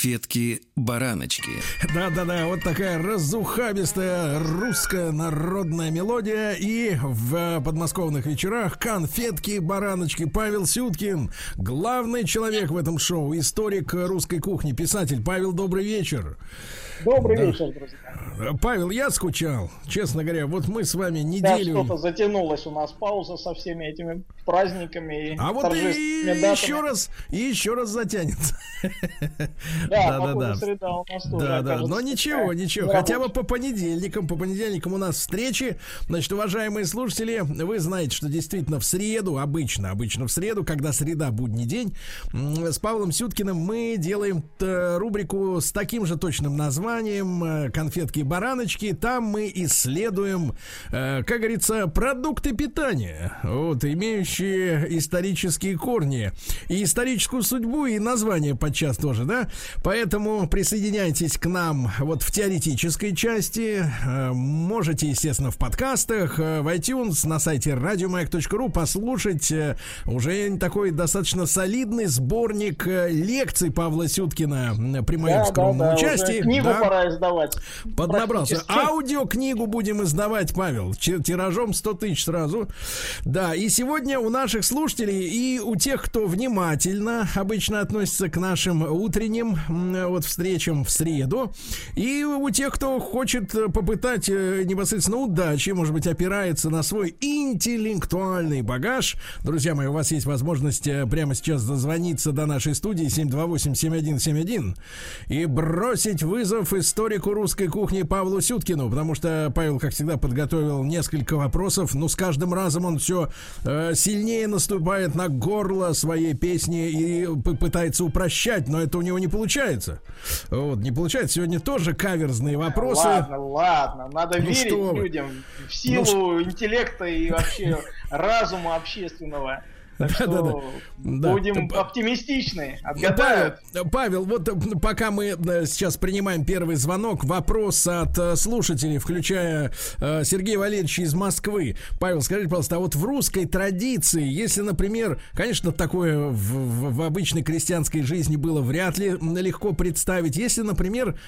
Конфетки-бараночки. Да-да-да, вот такая разухабистая русская народная мелодия. И в подмосковных вечерах конфетки-бараночки. Павел Сюткин, главный человек в этом шоу, историк русской кухни, писатель. Павел, добрый вечер. Добрый да. вечер, друзья. Павел, я скучал, честно говоря. Вот мы с вами неделю... Да, что-то затянулась у нас пауза со всеми этими праздниками. А вот и еще раз, и еще раз затянется. Да, да, да. Среда у нас тоже, да, да. Но ничего, ничего. Хотя бы по понедельникам, по понедельникам у нас встречи. Значит, уважаемые слушатели, вы знаете, что действительно в среду, обычно, обычно в среду, когда среда будний день, с Павлом Сюткиным мы делаем э, рубрику с таким же точным названием э, «Конфетки и бараночки». Там мы исследуем, э, как говорится, продукты питания, вот, имеющие исторические корни и историческую судьбу, и название подчас тоже, да? Поэтому присоединяйтесь к нам вот в теоретической части. Э, можете, естественно, в подкастах, э, в iTunes, на сайте радиомаяк.ру послушать э, уже такой достаточно солидный сборник лекций Павла Сюткина при моем да, скромном да, да, участии. Книгу да. пора издавать. Поднабрался. Аудиокнигу будем издавать, Павел, тиражом 100 тысяч сразу. Да, и сегодня у наших слушателей и у тех, кто внимательно обычно относится к нашим утренним вот встречам в среду. И у тех, кто хочет попытать э, непосредственно удачи, может быть, опирается на свой интеллектуальный багаж. Друзья мои, у вас есть возможность э, прямо сейчас дозвониться до нашей студии 728-7171 и бросить вызов историку русской кухни Павлу Сюткину, потому что Павел, как всегда, подготовил несколько вопросов, но с каждым разом он все э, сильнее наступает на горло своей песни и пытается упрощать, но это у него не получается. Вот, не получается. Сегодня тоже каверзные вопросы. Ладно, ладно. Надо ну верить людям в силу ну, интеллекта и вообще разума общественного. Так да, да, да. будем да. оптимистичны. Отгадают. Павел, Павел, вот э, пока мы э, сейчас принимаем первый звонок, вопрос от э, слушателей, включая Сергея Валерьевича из Москвы. Павел, скажите, пожалуйста, а вот в русской традиции, если, например, конечно, такое в, в обычной крестьянской жизни было вряд ли легко представить, если, например,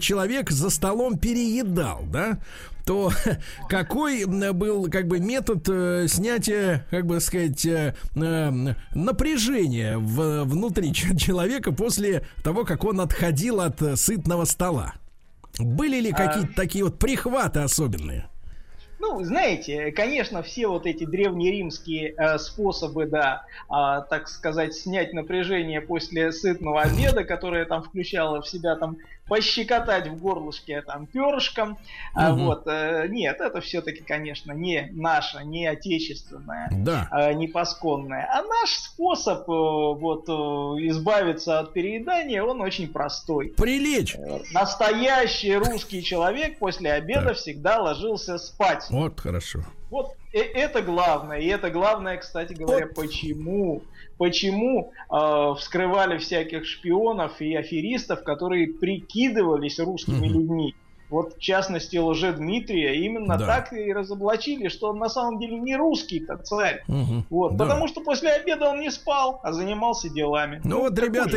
человек за столом переедал, да, то какой был как бы метод э, снятия, как бы сказать, э, э, напряжения в, внутри человека после того, как он отходил от сытного стола? Были ли а какие-то а... такие вот прихваты особенные? Ну, знаете, конечно, все вот эти древнеримские э, способы, да, э, так сказать, снять напряжение после сытного обеда, которое там включало в себя там пощекотать в горлышке там перышком. Угу. А, вот, э, нет, это все-таки, конечно, не наше, не отечественное, да. э, не пасконное. А наш способ э, вот э, избавиться от переедания, он очень простой. Прилечь. Настоящий русский человек после обеда да. всегда ложился спать. Вот хорошо. Вот это главное. И это главное, кстати говоря, почему почему э, вскрывали всяких шпионов и аферистов, которые прикидывались русскими людьми. Вот, в частности, лже Дмитрия именно да. так и разоблачили, что он на самом деле не русский-то царь. Угу. Вот, да. Потому что после обеда он не спал, а занимался делами. Ну, ну вот, ребята,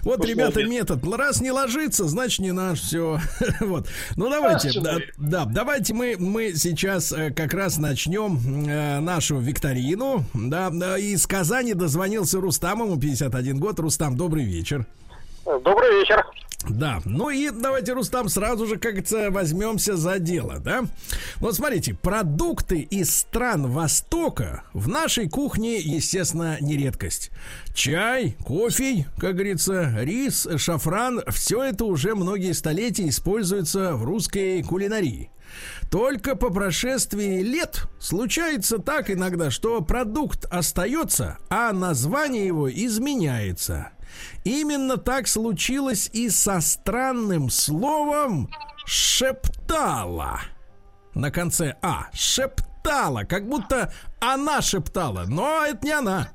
вот, ребята, метод. Раз не ложится, значит не наш, все. вот. Ну, давайте, да, да, давайте мы, мы сейчас э, как раз начнем э, нашу викторину. Да, из Казани дозвонился Рустам, ему 51 год. Рустам, добрый вечер. Добрый вечер. Да, ну и давайте, Рустам, сразу же, как говорится, возьмемся за дело, да? Вот смотрите, продукты из стран Востока в нашей кухне, естественно, не редкость. Чай, кофе, как говорится, рис, шафран, все это уже многие столетия используется в русской кулинарии. Только по прошествии лет случается так иногда, что продукт остается, а название его изменяется. Именно так случилось и со странным словом шептала. На конце А. Шептала как будто она шептала, но это не она.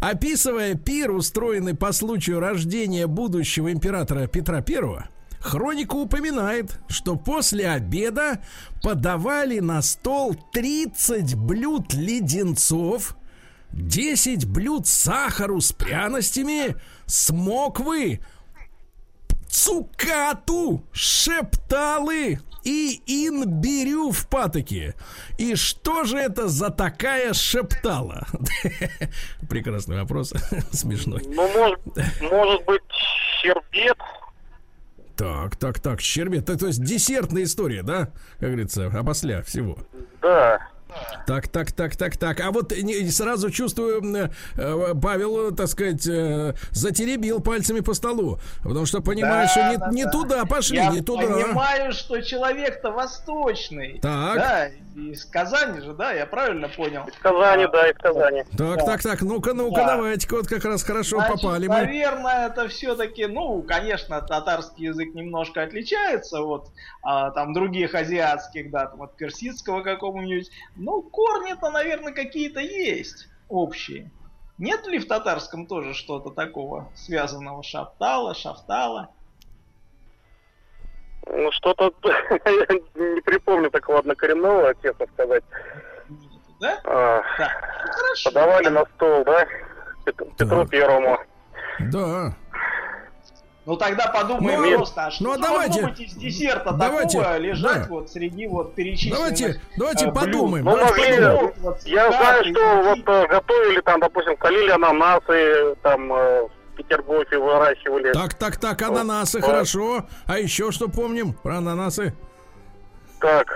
Описывая пир, устроенный по случаю рождения будущего императора Петра I, Хроника упоминает, что после обеда подавали на стол 30 блюд леденцов, 10 блюд сахару с пряностями, смоквы, цукату, шепталы и инбирю в патоке. И что же это за такая шептала? Прекрасный вопрос, смешной. Ну, может, может быть, щербет так, так, так, щербет. То, то есть десертная история, да? Как говорится, после всего. Да. Так, так, так, так, так. А вот не, сразу чувствую, э, Павел, так сказать, э, затеребил пальцами по столу. Потому что понимаешь, да, что не, да, не да. туда пошли, Я не туда. Я понимаю, что человек-то восточный. Так. Да, из Казани же, да, я правильно понял? Из Казани, а, да, из Казани. Так, да. так, так, ну-ка, ну-ка, да. давайте, вот как раз хорошо Значит, попали мы. Наверное, это все-таки, ну, конечно, татарский язык немножко отличается от а, там других азиатских, да, там от персидского какого-нибудь. Ну, корни-то, наверное, какие-то есть общие. Нет ли в татарском тоже что-то такого связанного шаптала, шафтала? Ну, что-то не припомню такого однокоренного, честно сказать. Да? А, да. Ну, Подавали на стол, да? Петру Первому. Да. Ну тогда подумаем ну, просто, а что ну, а давайте, быть из десерта давайте, такого лежать да. вот среди вот перечисленных Давайте, давайте э, подумаем. Ну, могли, вот, я знаю, что вот э, готовили там, допустим, калили ананасы, там э, Петергофе выращивали. Так, так, так, ананасы, вот. хорошо. А еще что помним про ананасы? Так.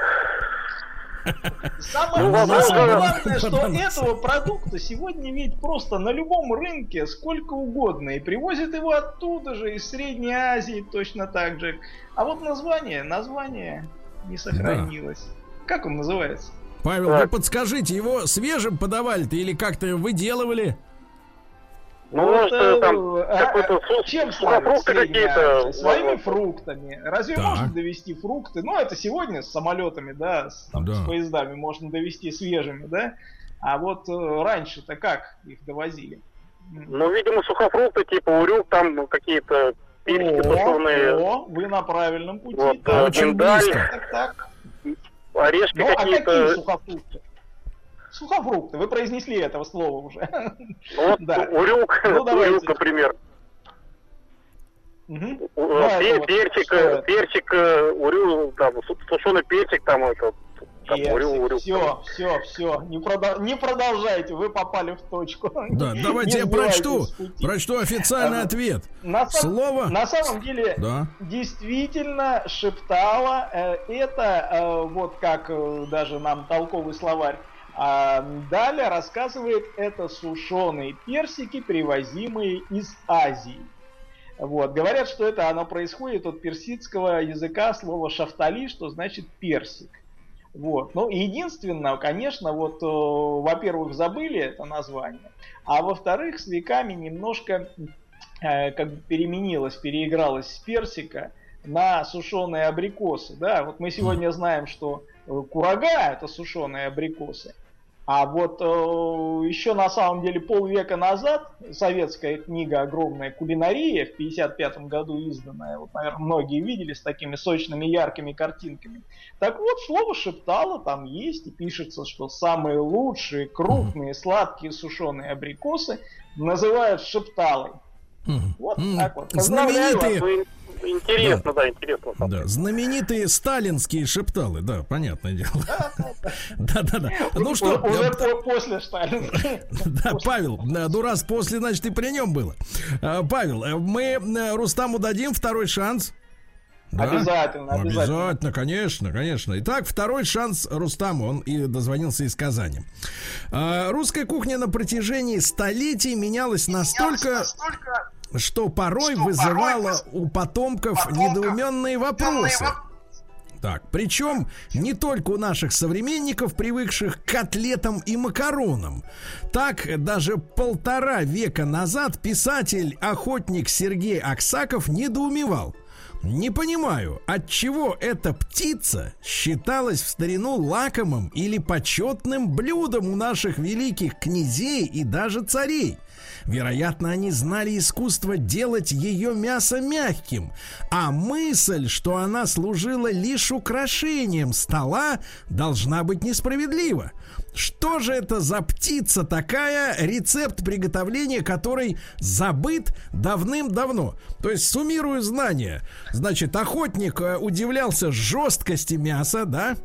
Самое, ну, самое главное, что этого продукта сегодня ведь просто на любом рынке сколько угодно. И привозят его оттуда же, из Средней Азии точно так же. А вот название, название не сохранилось. Да. Как он называется? Павел, так. вы подскажите, его свежим подавали-то или как-то выделывали? Ну, может, это, там а, какой-то а, чем фрукты какие-то. Своими фруктами. Разве так. можно довести фрукты? Ну, это сегодня с самолетами, да, с, там, да. с поездами можно довести свежими, да. А вот э, раньше-то как их довозили? Ну, видимо, сухофрукты, типа урюк, там какие-то персики тушеные. О, вы на правильном пути. Вот, да. Очень близко. Так, так. Орешки ну, какие-то. А какие сухофрукты? Сухофрукты. Вы произнесли этого слова уже. Вот, да. Урюк, ну, урюк, например. Угу. Перчик, вот, перчик, урюк, там, сушеный перчик, там, это, там, урю, урю. Все, все, все. Не, продол- не продолжайте, вы попали в точку. Да, давайте я прочту, прочту официальный а, ответ. На Слово. На самом деле, да. действительно шептала. Э, это э, вот как э, даже нам толковый словарь а далее рассказывает, это сушеные персики, привозимые из Азии. Вот. Говорят, что это оно происходит от персидского языка слова шафтали, что значит персик. Вот. Ну, единственное, конечно, вот, во-первых, забыли это название, а во-вторых, с веками немножко э, как бы переменилось, переигралось с персика на сушеные абрикосы. Да? Вот мы сегодня знаем, что э, курага это сушеные абрикосы, а вот э, еще на самом деле полвека назад советская книга огромная «Кулинария» в 55 году изданная, вот, наверное, многие видели с такими сочными яркими картинками. Так вот, слово шептало там есть и пишется, что самые лучшие крупные сладкие сушеные абрикосы называют шепталой. Вот так вот. Знаменитые, Интересно, да, да интересно. Да, знаменитые сталинские шепталы, да, понятное дело. Да, да, да. Ну что, уже после Сталина. Да, Павел, ну раз после, значит, и при нем было. А, Павел, э, мы э, Рустаму дадим второй шанс. Да? Обязательно, обязательно. Обязательно, конечно, конечно. Итак, второй шанс Рустаму. Он и дозвонился из Казани. А, русская кухня на протяжении столетий менялась настолько... Менялась настолько что порой что вызывало порой у потомков, потомков недоуменные вопросы. Так, причем не только у наших современников, привыкших к котлетам и макаронам. Так, даже полтора века назад писатель-охотник Сергей Аксаков недоумевал. Не понимаю, от чего эта птица считалась в старину лакомым или почетным блюдом у наших великих князей и даже царей. Вероятно, они знали искусство делать ее мясо мягким, а мысль, что она служила лишь украшением стола, должна быть несправедлива. Что же это за птица такая, рецепт приготовления которой забыт давным-давно? То есть, суммирую знания. Значит, охотник э, удивлялся жесткости мяса, да?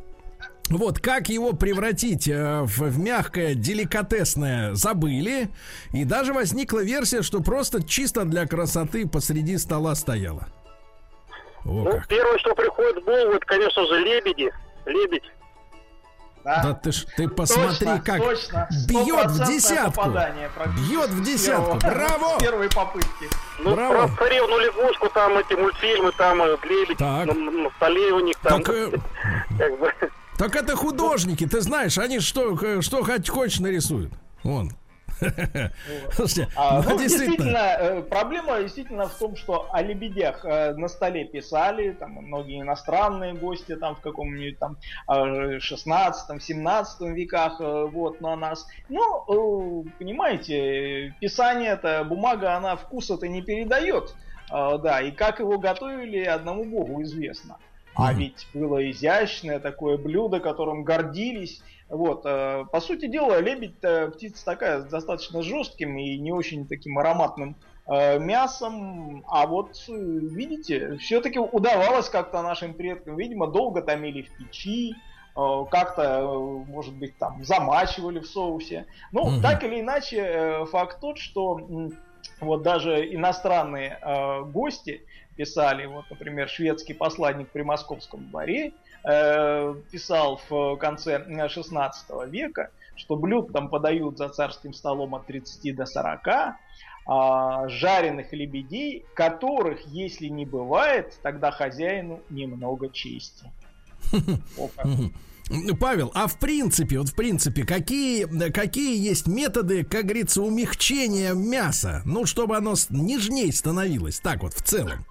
Вот как его превратить э, в, в мягкое, деликатесное забыли. И даже возникла версия, что просто чисто для красоты посреди стола стояла. О, ну, как. первое, что приходит в голову, это, конечно же, лебеди. Лебедь. Да, да ты ж ты посмотри, точно, как точно. бьет в десятку. Бьет в десятку. Первого, Браво! С первой попытки. Ну, Браво. про царевну лягушку, там эти мультфильмы, там э, лебедь. На, на столе у них там. Так, э, как бы. Так это художники, ты знаешь, они что, что хоть хочешь нарисуют. Вон. Слушайте, а, ну, ну, действительно, э, проблема действительно в том, что о лебедях э, на столе писали, там многие иностранные гости там в каком-нибудь там 16-17 э, веках вот на нас. Ну, понимаете, писание это бумага, она вкуса-то не передает. Да, и как его готовили, одному богу известно. А ведь было изящное такое блюдо, которым гордились. Вот, э, по сути дела, лебедь э, птица такая с достаточно жестким и не очень таким ароматным э, мясом. А вот, видите, все-таки удавалось как-то нашим предкам, видимо, долго томили в печи, как-то, может быть, там замачивали в соусе. Ну, угу. так или иначе, факт тот, что вот даже иностранные э, гости писали, вот, например, шведский посланник при московском дворе писал в конце 16 века, что блюд там подают за царским столом от 30 до 40, а, жареных лебедей, которых, если не бывает, тогда хозяину немного чести. Павел, а в принципе, вот в принципе, какие, какие есть методы, как говорится, умягчения мяса? Ну, чтобы оно нежней становилось, так вот, в целом.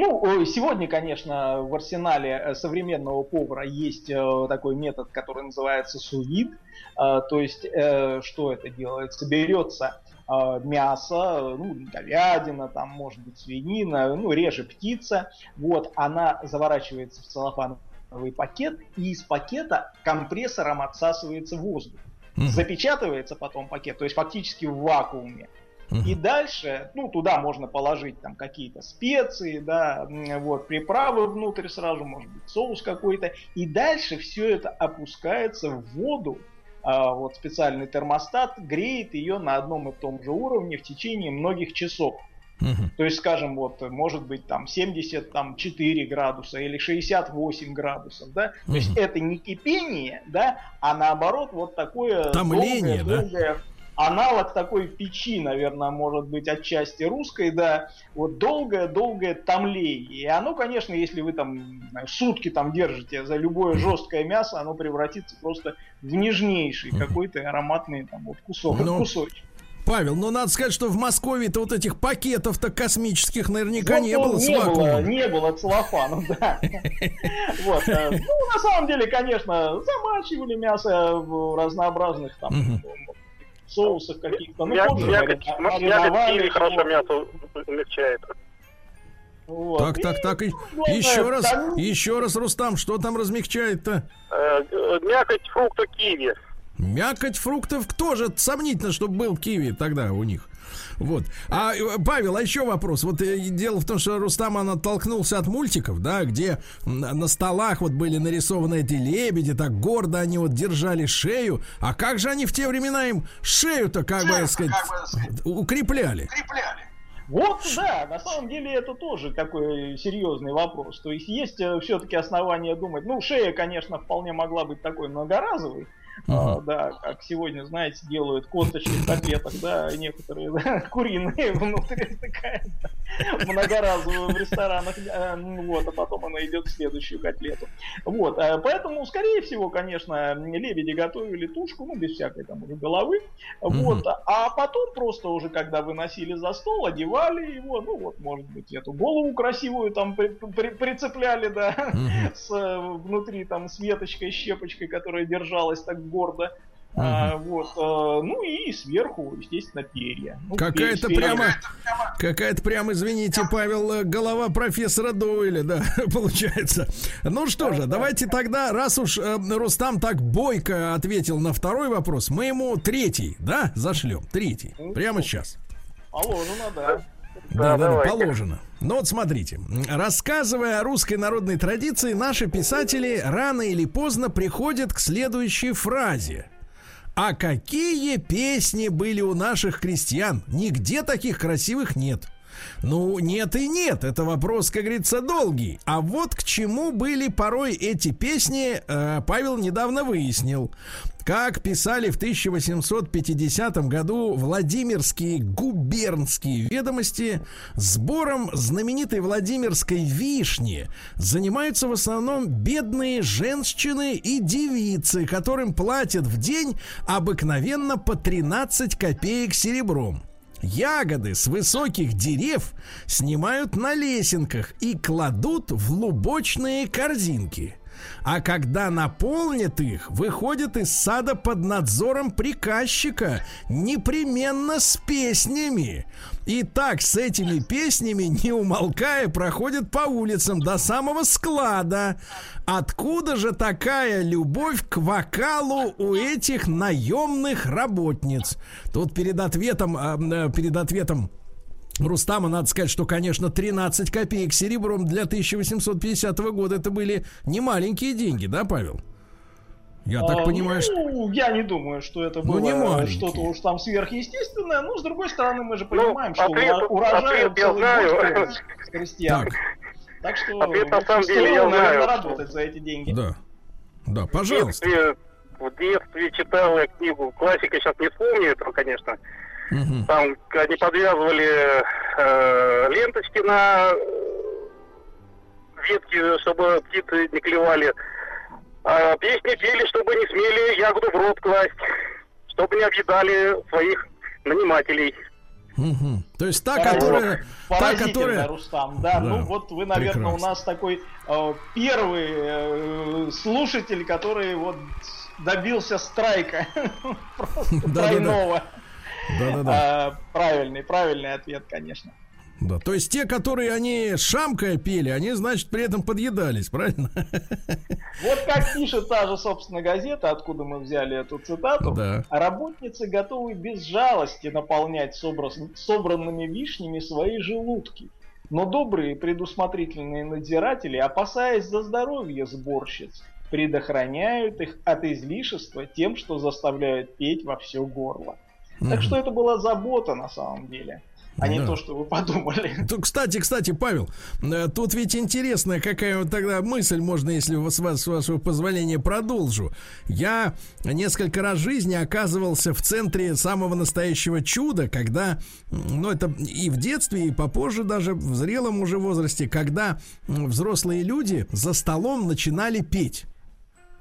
Ну, сегодня, конечно, в арсенале э, современного повара есть э, такой метод, который называется сувид. Э, то есть, что это делается? Берется мясо, ну, говядина, там, может быть, свинина, ну, реже птица. Вот, она заворачивается в целлофановый пакет, и из пакета компрессором отсасывается воздух. Запечатывается потом пакет, то есть фактически в вакууме. И дальше, ну, туда можно положить там какие-то специи, да, вот, приправы внутрь сразу, может быть, соус какой-то. И дальше все это опускается в воду, а, вот специальный термостат греет ее на одном и том же уровне в течение многих часов. Uh-huh. То есть, скажем, вот, может быть, там 74 градуса или 68 градусов, да. Uh-huh. То есть это не кипение, да, а наоборот вот такое Томление, долгое, долгое, да? Аналог такой печи, наверное, может быть отчасти русской, да, вот долгое-долгое томление. И оно, конечно, если вы там сутки там держите за любое жесткое мясо, оно превратится просто в нежнейший какой-то ароматный там вот кусок, ну, кусочек. Павел, ну надо сказать, что в Москве-то вот этих пакетов-то космических наверняка не было. Не было, не было целлофана, да. Вот. Э, ну, на самом деле, конечно, замачивали мясо в разнообразных там соусах каких-то. Ну, мякоть, мякоть, мякоть хорошо мясо умягчает. Вот. Так, так, так, и, ну, еще раз, там... еще раз, Рустам, что там размягчает-то? Э, мякоть фрукта киви. Мякоть фруктов тоже сомнительно, чтобы был киви тогда у них. Вот. А, э, Павел, а еще вопрос. Вот э, дело в том, что Рустам, он оттолкнулся от мультиков, да, где на столах вот были нарисованы эти лебеди, так гордо они вот держали шею. А как же они в те времена им шею-то, как бы сказать, укрепляли? Укрепляли. Вот, да, на самом деле это тоже такой серьезный вопрос. То есть есть э, все-таки основания думать, ну, шея, конечно, вполне могла быть такой многоразовой, Uh-huh. А, да, как сегодня, знаете, делают косточки в котлетах, да, некоторые да, куриные внутри такая. многоразовую в ресторанах, э, вот, а потом она идет в следующую котлету. Вот, э, поэтому, скорее всего, конечно, лебеди готовили тушку, ну, без всякой там уже головы, вот, а потом просто уже, когда выносили за стол, одевали его, ну, вот, может быть, эту голову красивую там при, при, прицепляли, да, с внутри там с веточкой, щепочкой, которая держалась так гордо, Uh-huh. А, вот, а, ну и сверху, естественно, перья. Ну, какая-то прямо, какая-то прямо, извините, Павел, э, голова профессора Дойля, да, получается. Ну что же, давайте тогда, раз уж э, Рустам так бойко ответил на второй вопрос, мы ему третий, да, зашлем, третий, ну, прямо сейчас. Положено, да. Да, да, да, положено. Ну вот смотрите, рассказывая о русской народной традиции, наши писатели рано или поздно приходят к следующей фразе – а какие песни были у наших крестьян? Нигде таких красивых нет. Ну, нет и нет, это вопрос, как говорится, долгий. А вот к чему были порой эти песни, э, Павел недавно выяснил. Как писали в 1850 году Владимирские губернские ведомости, сбором знаменитой Владимирской вишни занимаются в основном бедные женщины и девицы, которым платят в день обыкновенно по 13 копеек серебром. Ягоды с высоких дерев снимают на лесенках и кладут в лубочные корзинки а когда наполнит их, выходит из сада под надзором приказчика, непременно с песнями. И так с этими песнями, не умолкая, проходит по улицам до самого склада. Откуда же такая любовь к вокалу у этих наемных работниц? Тут перед ответом, э, перед ответом Рустама, надо сказать, что, конечно, 13 копеек серебром для 1850 года это были не маленькие деньги, да, Павел? Я так а, понимаю, ну, я не думаю, что это ну, было что-то уж там сверхъестественное. Ну, с другой стороны, мы же ну, понимаем, ну, ответ, что урожай целый год крестьян. Так. так что, ответ, на самом деле, я наверное, знаю, работать за эти деньги. Да, да, пожалуйста. В детстве, в детстве читал я книгу, классика сейчас не вспомню этого, конечно, Угу. Там они подвязывали э, ленточки на ветки, чтобы птицы не клевали. А песни пели, чтобы не смели ягоду в рот класть, чтобы не объедали своих нанимателей. Угу. То есть та, которая... Та, которая... Рустам, да, да. Ну вот вы, наверное, Прекрасно. у нас такой э, первый э, слушатель, который вот добился страйка просто тройного. Да-да-да. А, правильный, правильный ответ, конечно. Да, то есть те, которые они шамкая пели, они, значит, при этом подъедались, правильно? Вот как пишет та же, собственно, газета, откуда мы взяли эту цитату. Да. Работницы готовы без жалости наполнять собранными вишнями свои желудки. Но добрые предусмотрительные надзиратели, опасаясь за здоровье сборщиц, предохраняют их от излишества тем, что заставляют петь во все горло. Так что это была забота на самом деле а да. не то, что вы подумали. То, кстати, кстати, Павел, э, тут ведь интересная какая вот тогда мысль, можно, если с, вас, с вашего позволения, продолжу. Я несколько раз в жизни оказывался в центре самого настоящего чуда, когда, ну, это и в детстве, и попозже даже, в зрелом уже возрасте, когда взрослые люди за столом начинали петь.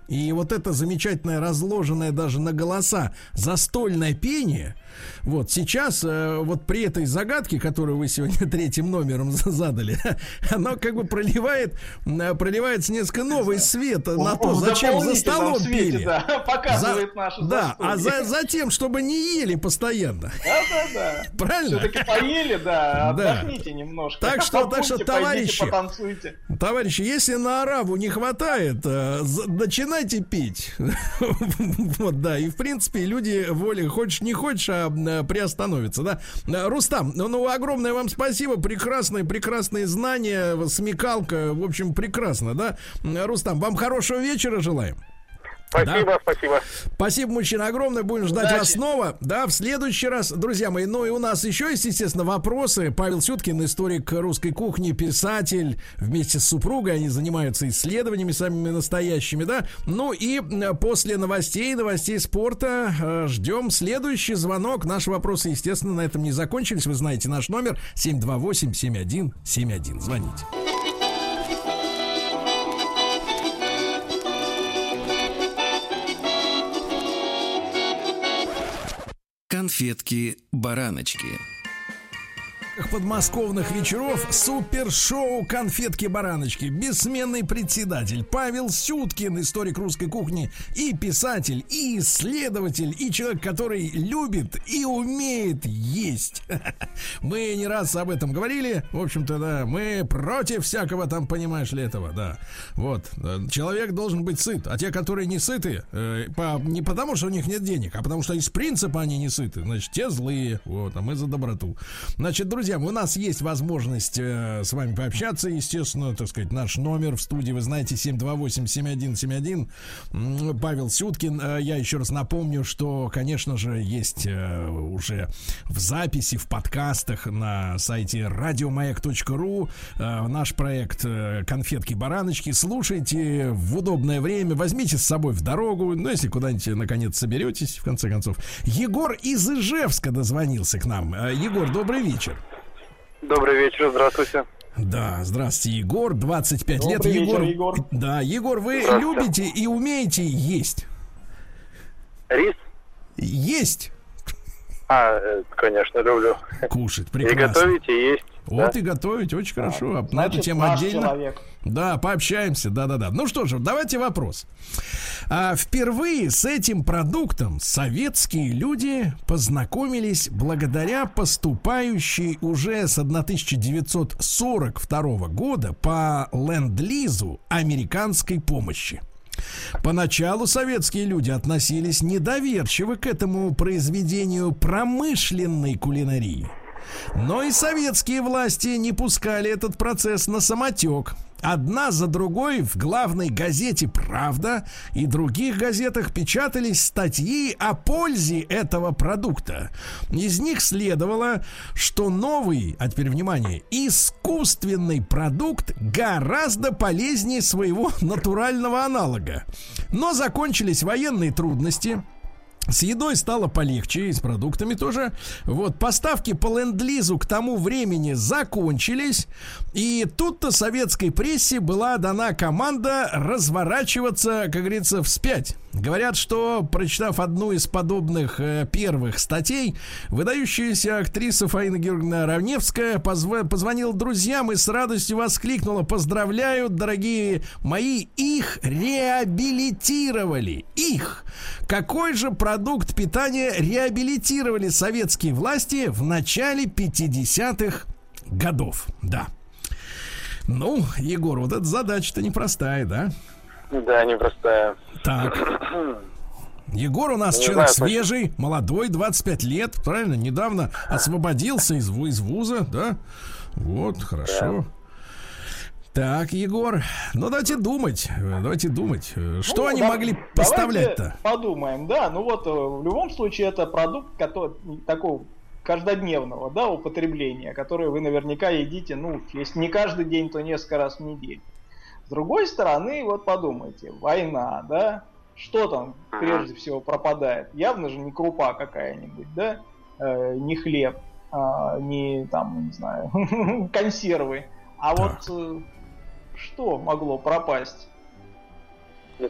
И вот это замечательное, разложенное даже на голоса застольное пение – вот сейчас, э, вот при этой загадке, которую вы сегодня третьим номером задали, оно как бы проливает, э, проливается несколько новый свет на то, зачем за столом пили. Да, показывает за, Да, а за, за тем, чтобы не ели постоянно. Да, да, да. Правильно? Все-таки поели, да, отдохните да. немножко. Так что, так что, товарищи, потанцуйте. товарищи, если на араву не хватает, э, начинайте пить. вот, да, и в принципе люди воли, хочешь не хочешь, а Э, приостановится, да. Э, Рустам, ну, ну, огромное вам спасибо, прекрасные, прекрасные знания, смекалка, в общем, прекрасно, да. Рустам, вам хорошего вечера желаем. Спасибо, Да. спасибо. Спасибо, мужчина, огромное. Будем ждать Удачи. вас снова. Да, в следующий раз, друзья мои. Ну и у нас еще есть, естественно, вопросы. Павел Сюткин, историк русской кухни, писатель. Вместе с супругой они занимаются исследованиями самыми настоящими, да. Ну и э, после новостей, новостей спорта э, ждем следующий звонок. Наши вопросы, естественно, на этом не закончились. Вы знаете наш номер 728-7171. Звоните. Конфетки-бараночки. Подмосковных вечеров супершоу «Конфетки-бараночки». Бессменный председатель Павел Сюткин, историк русской кухни, и писатель, и исследователь, и человек, который любит и умеет есть. Мы не раз об этом говорили. В общем-то, да, мы против всякого там, понимаешь ли, этого, да. Вот. Человек должен быть сыт. А те, которые не сыты, э, не потому, что у них нет денег, а потому что из принципа они не сыты. Значит, те злые. Вот, а мы за доброту. Значит, друзья, у нас есть возможность э, с вами пообщаться. Естественно, так сказать, наш номер в студии, вы знаете, 728-7171. М, Павел Сюткин. Э, Я еще раз напомню, что, конечно же, есть э, уже в записи, в подкастах на сайте радиомаяк.ру э, наш проект э, «Конфетки-бараночки». Слушайте в удобное время, возьмите с собой в дорогу, ну, если куда-нибудь, наконец, соберетесь, в конце концов. Егор из Ижевска дозвонился к нам. Э, Егор, добрый вечер. Добрый вечер, здравствуйте. Да, здравствуйте, Егор, 25 лет. Добрый Егор, вечер, Егор. Да, Егор, вы любите и умеете есть? Рис? Есть А, э, конечно, люблю. кушать, И прекрасно. готовить, и есть. Вот да. и готовить, очень хорошо. А На эту тему отдельно. человек. Да, пообщаемся, да-да-да. Ну что же, давайте вопрос. А, впервые с этим продуктом советские люди познакомились благодаря поступающей уже с 1942 года по ленд-лизу американской помощи. Поначалу советские люди относились недоверчиво к этому произведению промышленной кулинарии. Но и советские власти не пускали этот процесс на самотек. Одна за другой в главной газете «Правда» и других газетах печатались статьи о пользе этого продукта. Из них следовало, что новый, а теперь внимание, искусственный продукт гораздо полезнее своего натурального аналога. Но закончились военные трудности, с едой стало полегче, и с продуктами тоже. Вот, поставки по ленд-лизу к тому времени закончились. И тут-то советской прессе была дана команда разворачиваться, как говорится, вспять. Говорят, что, прочитав одну из подобных э, первых статей, выдающаяся актриса Фаина Георгиевна Равневская позв- позвонила друзьям и с радостью воскликнула «Поздравляю, дорогие мои, их реабилитировали! Их! Какой же продукт питания реабилитировали советские власти в начале 50-х годов?» Да. Ну, Егор, вот эта задача-то непростая, да? Да, непростая. Так. Егор у нас Не человек знаю, свежий, молодой, 25 лет, правильно? Недавно освободился из, из вуза, да? Вот, хорошо. Так, Егор, ну давайте думать, э, давайте думать. э, Что Ну, они да- могли поставлять-то? Подумаем, да. Ну вот э, в любом случае это продукт который, такого каждодневного да, употребления, который вы наверняка едите, ну, если не каждый день, то несколько раз в неделю. С другой стороны, вот подумайте, война, да, что там прежде всего пропадает? Явно же не крупа какая-нибудь, да, Э, не хлеб, а, не там, не знаю, консервы. А Так. вот э, что могло пропасть?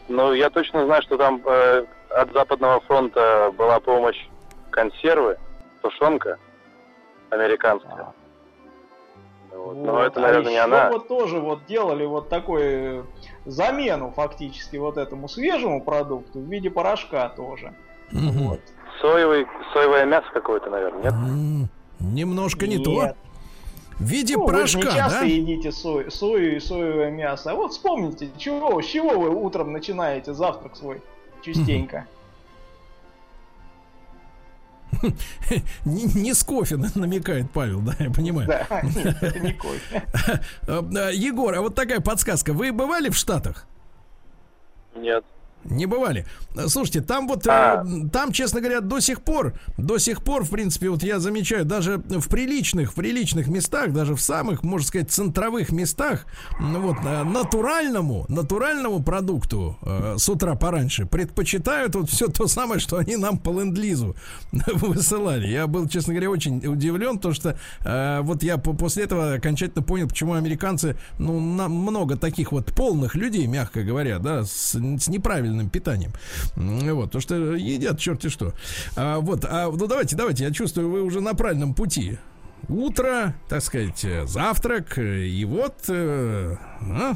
Ну, я точно знаю, что там э, от Западного фронта была помощь консервы, тушенка американская. Вот. Но Вот. это, наверное, а не она. вот тоже вот делали вот такой э, замену фактически вот этому свежему продукту в виде порошка тоже. Мгм. Вот. Соевый, соевое мясо какое-то, наверное, нет? М, Немножко не то. Нет. В виде Ну, вы порошка, не часто да? едите сою, сою и соевое мясо. А вот вспомните, чего, с чего вы утром начинаете завтрак свой частенько. Не, не с кофе намекает Павел, да, я понимаю. Да, нет, это не кофе. Э, э, Егор, а вот такая подсказка. Вы бывали в Штатах? Нет. Не бывали. Слушайте, там вот, А. э, там, честно говоря, до сих пор, до сих пор, в принципе, вот я замечаю, даже в приличных, в приличных местах, даже в самых, можно сказать, центровых местах, вот, э, натуральному, натуральному продукту э, с утра пораньше предпочитают вот все то самое, что они нам по ленд-лизу высылали. Я был, честно говоря, очень удивлен, то что э, вот я по- после этого окончательно понял, почему американцы, ну, много таких вот полных людей, мягко говоря, да, с, с неправильным питанием. М, Вот, то что едят черти что. А, вот, а, ну давайте, давайте, я чувствую, вы уже на правильном пути. Утро, так сказать, э, завтрак, э, и вот, э, а,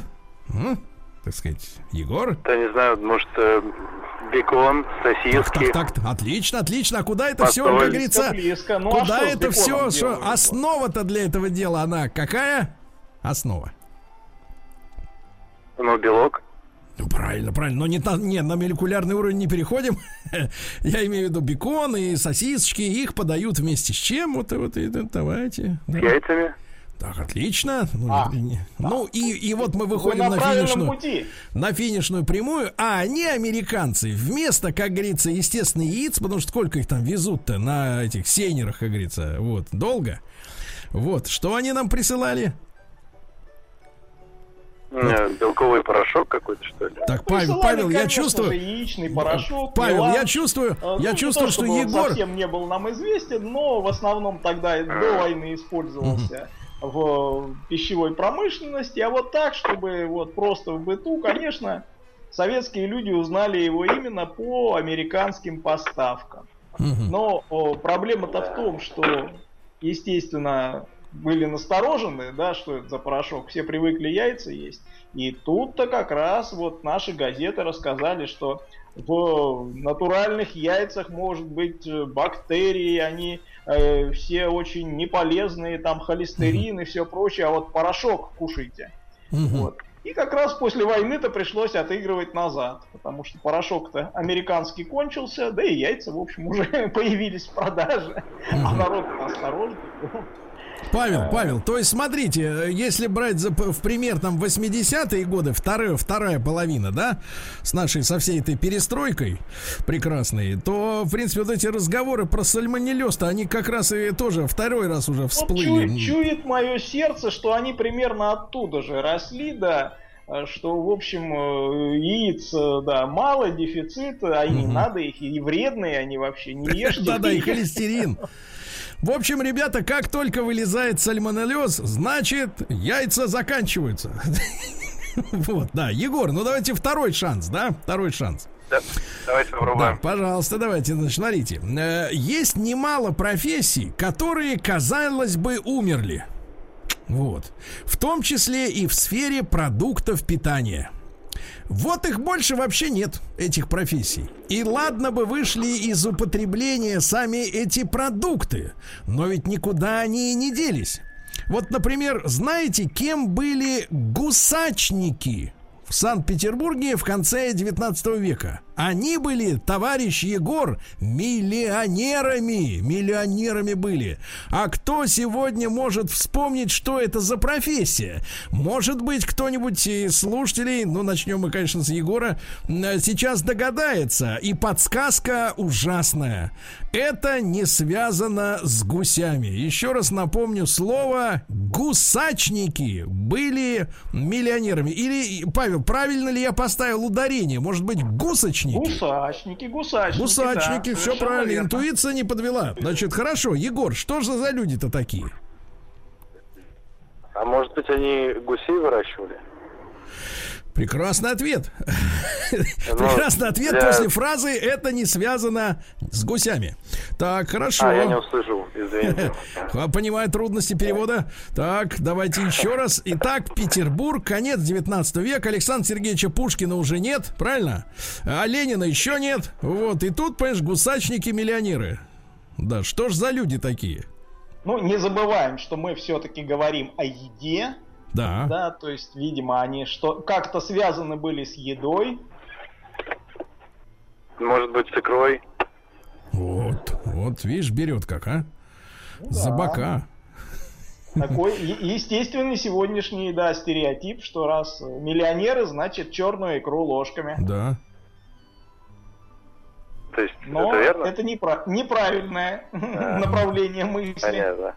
а, так сказать, Егор. Я не знаю, может, э, бекон, Так, сосиски. так, так, отлично, отлично. А куда это все, Постой. как говорится, Близко. Ну, а куда с это все, что основа-то для этого дела, она какая? Основа. Ну, белок. Ну, правильно, правильно. Но не, на, не, на молекулярный уровень не переходим. Я имею в виду бекон и сосисочки. Их подают вместе с чем? Вот, вот и, да, давайте. Да. яйцами. Так, отлично. Ну, А, не- ну, и, и вот мы Вы выходим на на, финишную, пути. на финишную прямую, а они, американцы, вместо, как говорится, естественно, яиц, потому что сколько их там везут-то на этих сейнерах, как говорится, вот, долго. Вот, что они нам присылали? Э, Белковый порошок какой-то, что ли? Так, Павел, Присылали, Павел, я чувствую... яичный порошок. Павел, мелан. я чувствую, А, ну, я не чувствую, то, что Егор... совсем не был нам известен, но в основном тогда до войны использовался в пищевой промышленности, а вот так, чтобы вот просто в быту, конечно, советские люди узнали его именно по американским поставкам. Но о, проблема-то в том, что, естественно, были насторожены, да, что это за порошок, все привыкли яйца есть. И тут-то как раз вот наши газеты рассказали, что в натуральных яйцах может быть э, бактерии, они э, все очень неполезные, там холестерин и все прочее, а вот порошок кушайте. Мгм. Вот. И как раз после войны-то пришлось отыгрывать назад, потому что порошок-то американский кончился, да и яйца, в общем, уже появились в продаже, а народ осторожный. Павел, Павел, то есть смотрите, э, если брать за, в пример там 80-е годы, вторая, вторая половина, да, с нашей, со всей этой перестройкой прекрасной, то, в принципе, вот эти разговоры про сальмонеллез-то, они как раз и тоже второй раз уже Вот всплыли. чует, чует мое сердце, что они примерно оттуда же росли, да, э, что, в общем, э, яиц, э, да, мало, дефицит, а и не Мгм. надо их, и вредные они вообще, не ешьте. Да-да, и холестерин. В общем, ребята, как только вылезает сальмонеллез, значит, яйца заканчиваются. Вот, да. Егор, ну давайте второй шанс, да? Второй шанс. Да. Давайте Да, попробуем. пожалуйста, давайте, значит, смотрите. Э, Есть немало профессий, которые, казалось бы, умерли. Вот. В том числе и в сфере продуктов питания. Вот их больше вообще нет, этих профессий. И ладно бы вышли из употребления сами эти продукты, но ведь никуда они и не делись. Вот, например, знаете, кем были гусачники в Санкт-Петербурге в конце 19 века? Они были, товарищ Егор, миллионерами. Миллионерами были. А кто сегодня может вспомнить, что это за профессия? Может быть, кто-нибудь из слушателей, ну, начнем мы, конечно, с Егора, сейчас догадается. И подсказка ужасная. Это не связано с гусями. Еще раз напомню слово гусачники были миллионерами. Или, Павел, правильно ли я поставил ударение? Может быть, гусачники? Гусачники, гусачники. Гусачники, да, все правильно. верно. Интуиция не подвела. Значит, хорошо. Егор, что же за люди-то такие? А может быть, они гусей выращивали? Прекрасный ответ. Ну, Прекрасный ответ для- после фразы «это не связано с гусями». Так, хорошо. А, я не услышал, извините. А, Понимаю трудности перевода. Так, давайте еще раз. Итак, Петербург, конец 19 века. Александра Сергеевича Пушкина уже нет, правильно? А Ленина еще нет. Вот, и тут, понимаешь, гусачники-миллионеры. Да, что ж за люди такие? Ну, не забываем, что мы все-таки говорим о еде, Да. да, то есть, видимо, они что как-то связаны были с едой. Может быть, с икрой? Вот, вот, видишь, берет как, а? За да. бока. Такой естественный сегодняшний, да, стереотип, что раз миллионеры, значит черную икру ложками. Да. То есть, Но это верно? это непра- неправильное направление мысли. Понятно.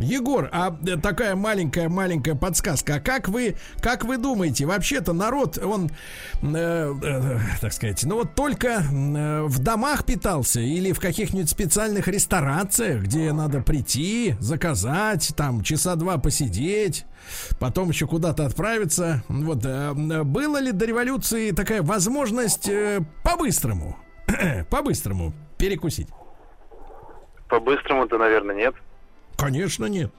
Егор, а э, такая маленькая-маленькая подсказка. А как вы, как вы думаете, вообще-то народ, он, э, э, так сказать, ну вот только э, в домах питался или в каких-нибудь специальных ресторациях, где надо прийти, заказать, там часа два посидеть, потом еще куда-то отправиться. Вот, э, э, было ли до революции такая возможность э, по-быстрому, по-быстрому перекусить? По-быстрому-то, наверное, нет. Конечно, нет.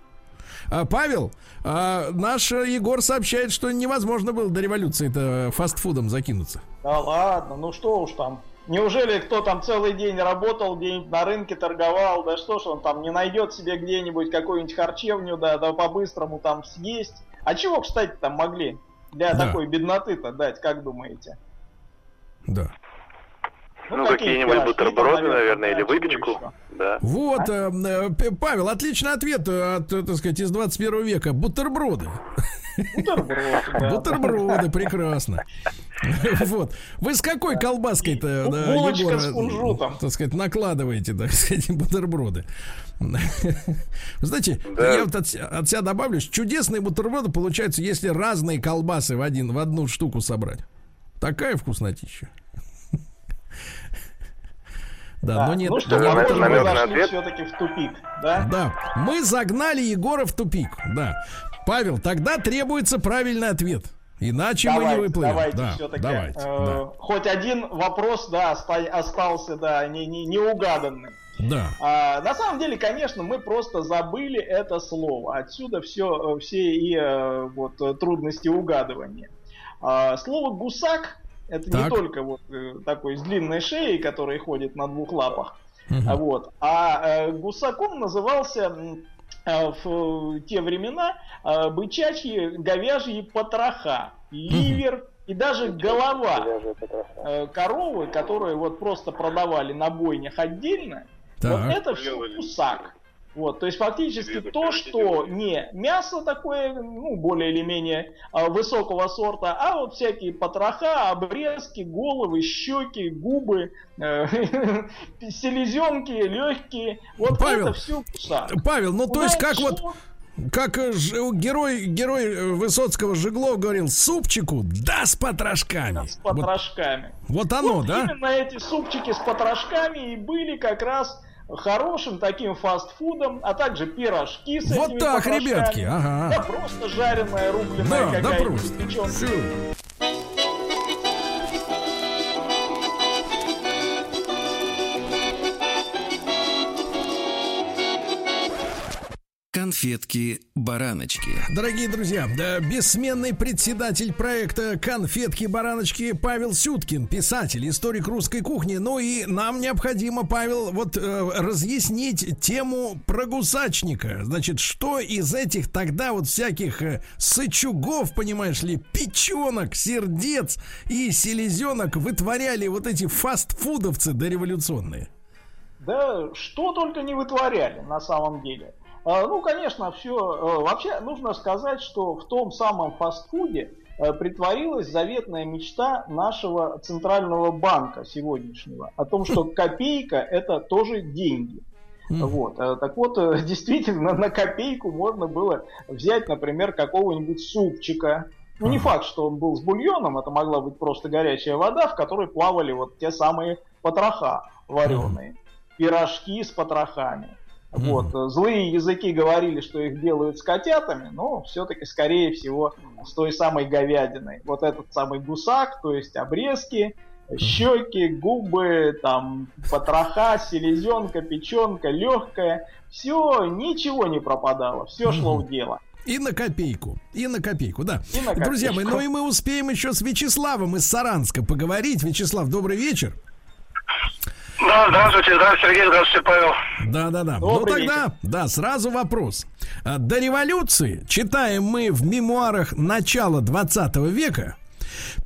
А, Павел, а, наш Егор сообщает, что невозможно было до революции-то фастфудом закинуться. Да ладно, ну что уж там. Неужели кто там целый день работал, где-нибудь на рынке торговал, да что ж он там не найдет себе где-нибудь какую-нибудь харчевню, да, да по-быстрому там съесть. А чего, кстати, там могли для Да. такой бедноты-то дать, как думаете? Да. Ну, какие какие-нибудь пирожки бутерброды, там, наверное, да, или выпечку. еще? Да. Вот, э, э, Павел, отличный ответ э, от, э, так сказать, из 21 века. Бутерброды. Бутерброды, да. Бутерброды, прекрасно. Вот. Вы с какой колбаской-то, да, булочка Егор, с кунжутом. так сказать, накладываете, так сказать, бутерброды? Знаете, Да. я вот от, от себя добавлю, чудесные бутерброды получаются, если разные колбасы в, один, в одну штуку собрать. Такая вкуснотища. Да, Да. но нет, ну что, не намек- намек на ответ? все-таки в тупик, да? Да, мы загнали Егора в тупик. Да. Павел, тогда требуется правильный ответ. Иначе мы не Давайте, выплывем. давайте да, все-таки. давайте. э, Хоть один вопрос, да, оста- остался, да, не, не, неугаданным. да. А, на самом деле, конечно, мы просто забыли это слово. Отсюда все, все и э, вот э, трудности угадывания. А, слово гусак это не Так. только вот э, такой с длинной шеей, который ходит на двух лапах, а вот, а э, гусаком назывался э, в те времена э, бычачьи, говяжьи потроха, ливер и даже голова э, коровы, которые вот просто продавали на бойнях отдельно, вот Так. это все кусак. Вот, то есть фактически то, что не мясо такое, ну, более или менее а, высокого сорта, а вот всякие потроха, обрезки, головы, щеки, губы, э, селезенки, легкие. Вот Павел, это все кусак. Павел, ну то есть как вот как э, ж- герой, герой э, Высоцкого Жиглов говорил, супчику, да с потрошками. с Вот, потрошками. вот оно, Вот да? Именно эти супчики с потрошками и были как раз хорошим таким фастфудом, а также пирожки с Вот так, ребятки, ага. Да просто жареная, рубленая Да, да какая-нибудь просто. печёнка. Всё. Конфетки-бараночки. Дорогие друзья, да, бессменный председатель проекта «Конфетки-бараночки» Павел Сюткин, писатель, историк русской кухни. Ну и нам необходимо, Павел, вот э, разъяснить тему про гусачника. Значит, что из этих тогда вот всяких э, сычугов, понимаешь ли, печенок, сердец и селезенок вытворяли вот эти фастфудовцы дореволюционные? Да что только не вытворяли на самом деле. А, Ну, конечно, все. Вообще нужно сказать, что в том самом фастфуде э, притворилась заветная мечта нашего центрального банка сегодняшнего о том, что копейка это тоже деньги. Вот. э, Так вот, э, действительно, на копейку можно было взять, например, какого-нибудь супчика. Ну, не факт, что он был с бульоном, это могла быть просто горячая вода, в которой плавали вот те самые потроха вареные. Пирожки с потрохами. Вот. Злые языки говорили, что их делают с котятами, но все-таки, скорее всего, с той самой говядиной. Вот этот самый гусак, то есть обрезки, щеки, губы, там, потроха, селезенка, печенка, легкая. Все, ничего не пропадало, все шло в дело. И на копейку. И на копейку, да. На Друзья мои, копейку. ну и мы успеем еще с Вячеславом из Саранска поговорить. Вячеслав, добрый вечер. Да, здравствуйте, здравствуйте, Сергей, здравствуйте, Павел. Да, да, да. Добрый ну тогда, да, сразу вопрос. А, До революции, читаем мы в мемуарах начала 20 века,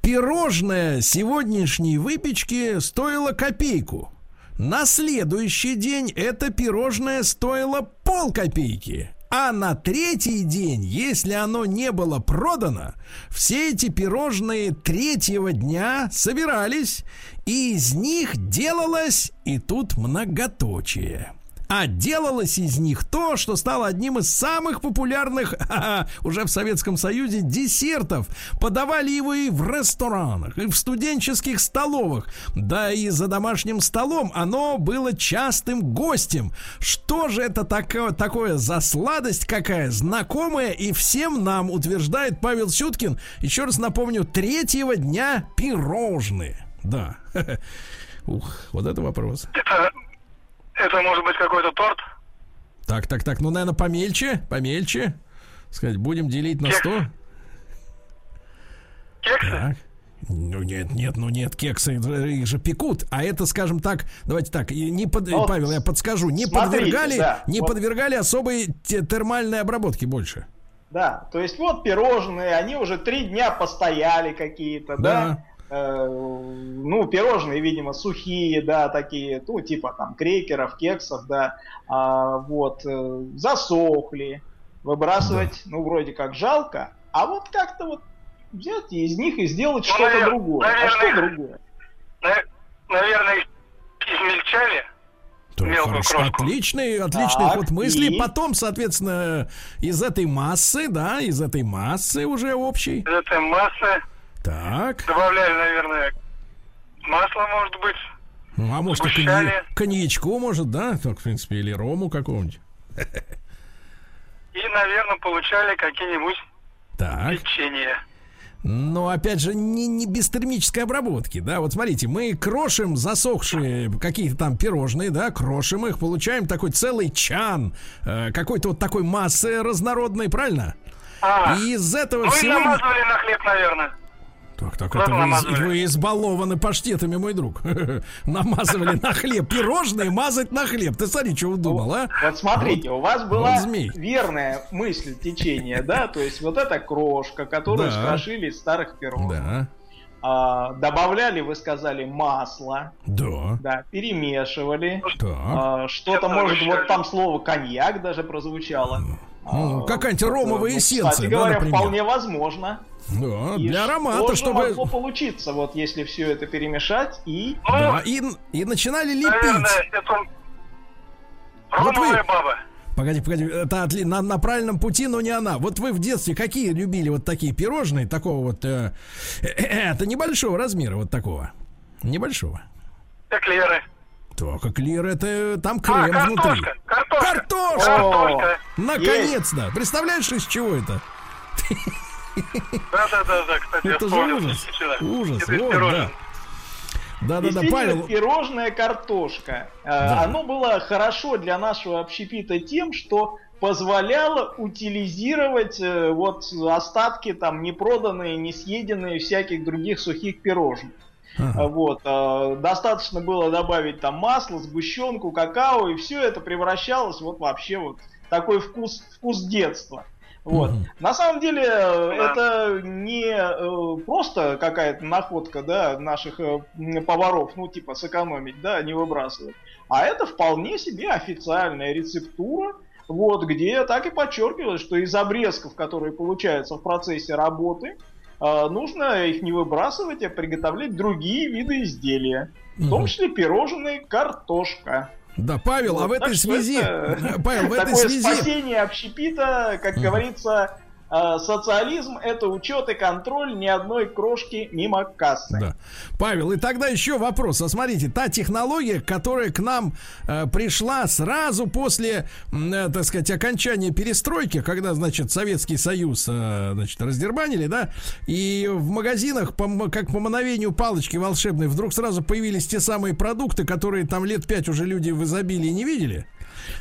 пирожное сегодняшней выпечки стоило копейку. На следующий день это пирожное стоило полкопейки. А на третий день, если оно не было продано, все эти пирожные третьего дня собирались, и из них делалось, и тут многоточие – а делалось из них то, что стало одним из самых популярных уже в Советском Союзе десертов. Подавали его и в ресторанах, и в студенческих столовых. Да и за домашним столом оно было частым гостем. Что же это такое, такое за сладость какая? Знакомая и всем нам, утверждает Павел Сюткин. Еще раз напомню, третьего дня пирожные. Да. Ух, вот это вопрос. Это это может быть какой-то торт? Так, так, так, ну, наверное, помельче, помельче. Сказать, будем делить на 100. Кексы? Так. Ну нет, нет, ну нет, кексы их же пекут, а это, скажем так, давайте так, не под, вот, Павел, я подскажу, не смотрите, подвергали, да, не вот. подвергали особой термальной обработке больше. Да, то есть вот пирожные, они уже три дня постояли какие-то, да, да? Э, ну, пирожные, видимо, сухие, да, такие, ну, типа там крекеров, кексов, да, а, вот, э, засохли, выбрасывать, ну, вроде как жалко, а вот как-то вот взять из них и сделать ну, что-то другое. Наверное, а что другое? Наверное, измельчали. То, хорошо, отличный, отличный так, ход мысли. И... Потом, соответственно, из этой массы, да, из этой массы уже общей. Из этой массы так. Добавляли, наверное, масло, может быть. Ну, а может, конья... коньячку, может, да? Так, в принципе, или рому какого-нибудь. И, наверное, получали какие-нибудь так. печенья. Но опять же, не, не без термической обработки, да. Вот смотрите, мы крошим засохшие какие-то там пирожные, да, крошим их, получаем такой целый чан э, какой-то вот такой массы разнородной, правильно? А, и из этого ну всего... и намазывали на хлеб, наверное. Так, так, это вы, вы избалованы паштетами, мой друг. Намазывали на хлеб. Пирожные мазать на хлеб. Ты смотри, что удумал, а? Вот смотрите, у вас была верная мысль течения, да? То есть вот эта крошка, которую скрошили из старых пирожных. Да. А, добавляли, вы сказали, масло. Да. Да, перемешивали. Да. Что-то, может, вот там слово коньяк даже прозвучало. Ну, какая-нибудь ромовая ну, эссенция, Кстати говоря, вполне возможно. Да, и для аромата, чтобы... могло получиться, вот если все это перемешать и... Да, и, и начинали лепить. Наверное, это... Вот вы... баба. Погоди, погоди, это отли... на, на правильном пути, но не она. Вот вы в детстве какие любили вот такие пирожные, такого вот... Э, э, э, это небольшого размера, вот такого. Небольшого. Эклеры. Так, эклеры, это там крем а, картошка, внутри. Картошка. Картошка. Картошка. Наконец-то. Представляешь, из чего это? Да, да, да, да, кстати, Это же ужас. Ужас, вот, да. Да, да, да, Павел. Пирожная картошка. Э, да. Оно было хорошо для нашего общепита тем, что позволяло утилизировать э, вот остатки там непроданные, не съеденные всяких других сухих пирожных. Ага. Вот, э, достаточно было добавить там масло, сгущенку, какао, и все это превращалось вот вообще вот такой вкус, вкус детства. Вот. Угу. На самом деле э, это не э, просто какая-то находка, да, наших э, поваров, ну типа сэкономить, да, не выбрасывать, а это вполне себе официальная рецептура, вот, где так и подчеркивалось, что из обрезков, которые получаются в процессе работы, нужно их не выбрасывать, а приготовлять другие виды изделия, в том числе пирожные картошка. Да, Павел, а вот, а в этой связи, что, Павел, в этой связи... спасение общепита, как говорится, а, социализм это учет и контроль ни одной крошки мимо кассы. Да. Павел, и тогда еще вопрос. А смотрите, та технология, которая к нам э, пришла сразу после, э, так сказать, окончания перестройки, когда, значит, Советский Союз, э, значит, раздербанили, да, и в магазинах, по, как по мановению палочки волшебной, вдруг сразу появились те самые продукты, которые там лет пять уже люди в изобилии не видели.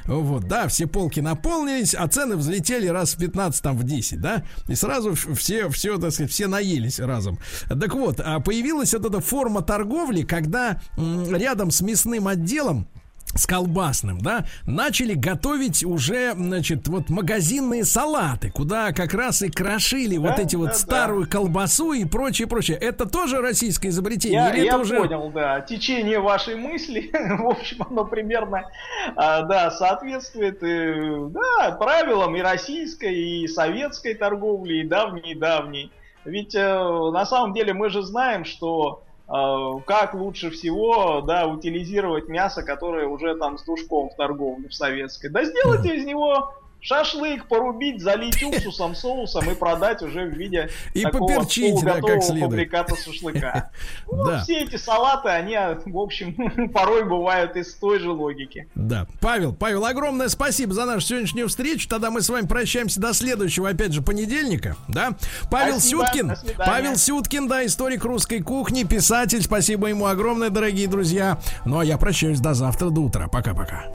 Вот, да, все полки наполнились, а цены взлетели раз в 15, там в 10, да, и сразу все, все, так сказать, все наелись разом. Так вот, а появилась вот эта форма торговли, когда рядом с мясным отделом с колбасным, да, начали готовить уже, значит, вот магазинные салаты, куда как раз и крошили да, вот эти да, вот старую да. колбасу и прочее, прочее. Это тоже российское изобретение? Я, Или я это уже... понял, да. Течение вашей мысли, в общем, оно примерно, а, да, соответствует, э, да, правилам и российской, и советской торговли, и давней, и давней. Ведь э, на самом деле мы же знаем, что как лучше всего, да, утилизировать мясо, которое уже там с душком в торговле в советской. Да сделайте из него шашлык порубить, залить уксусом, соусом и продать уже в виде и такого поперчить, да, как следует. фабриката шашлыка. Ну, да. Все эти салаты, они, в общем, порой бывают из той же логики. Да. Павел, Павел, огромное спасибо за нашу сегодняшнюю встречу. Тогда мы с вами прощаемся до следующего, опять же, понедельника. Да? Павел спасибо, Сюткин. Павел Сюткин, да, историк русской кухни, писатель. Спасибо ему огромное, дорогие друзья. Ну, а я прощаюсь до завтра, до утра. Пока-пока.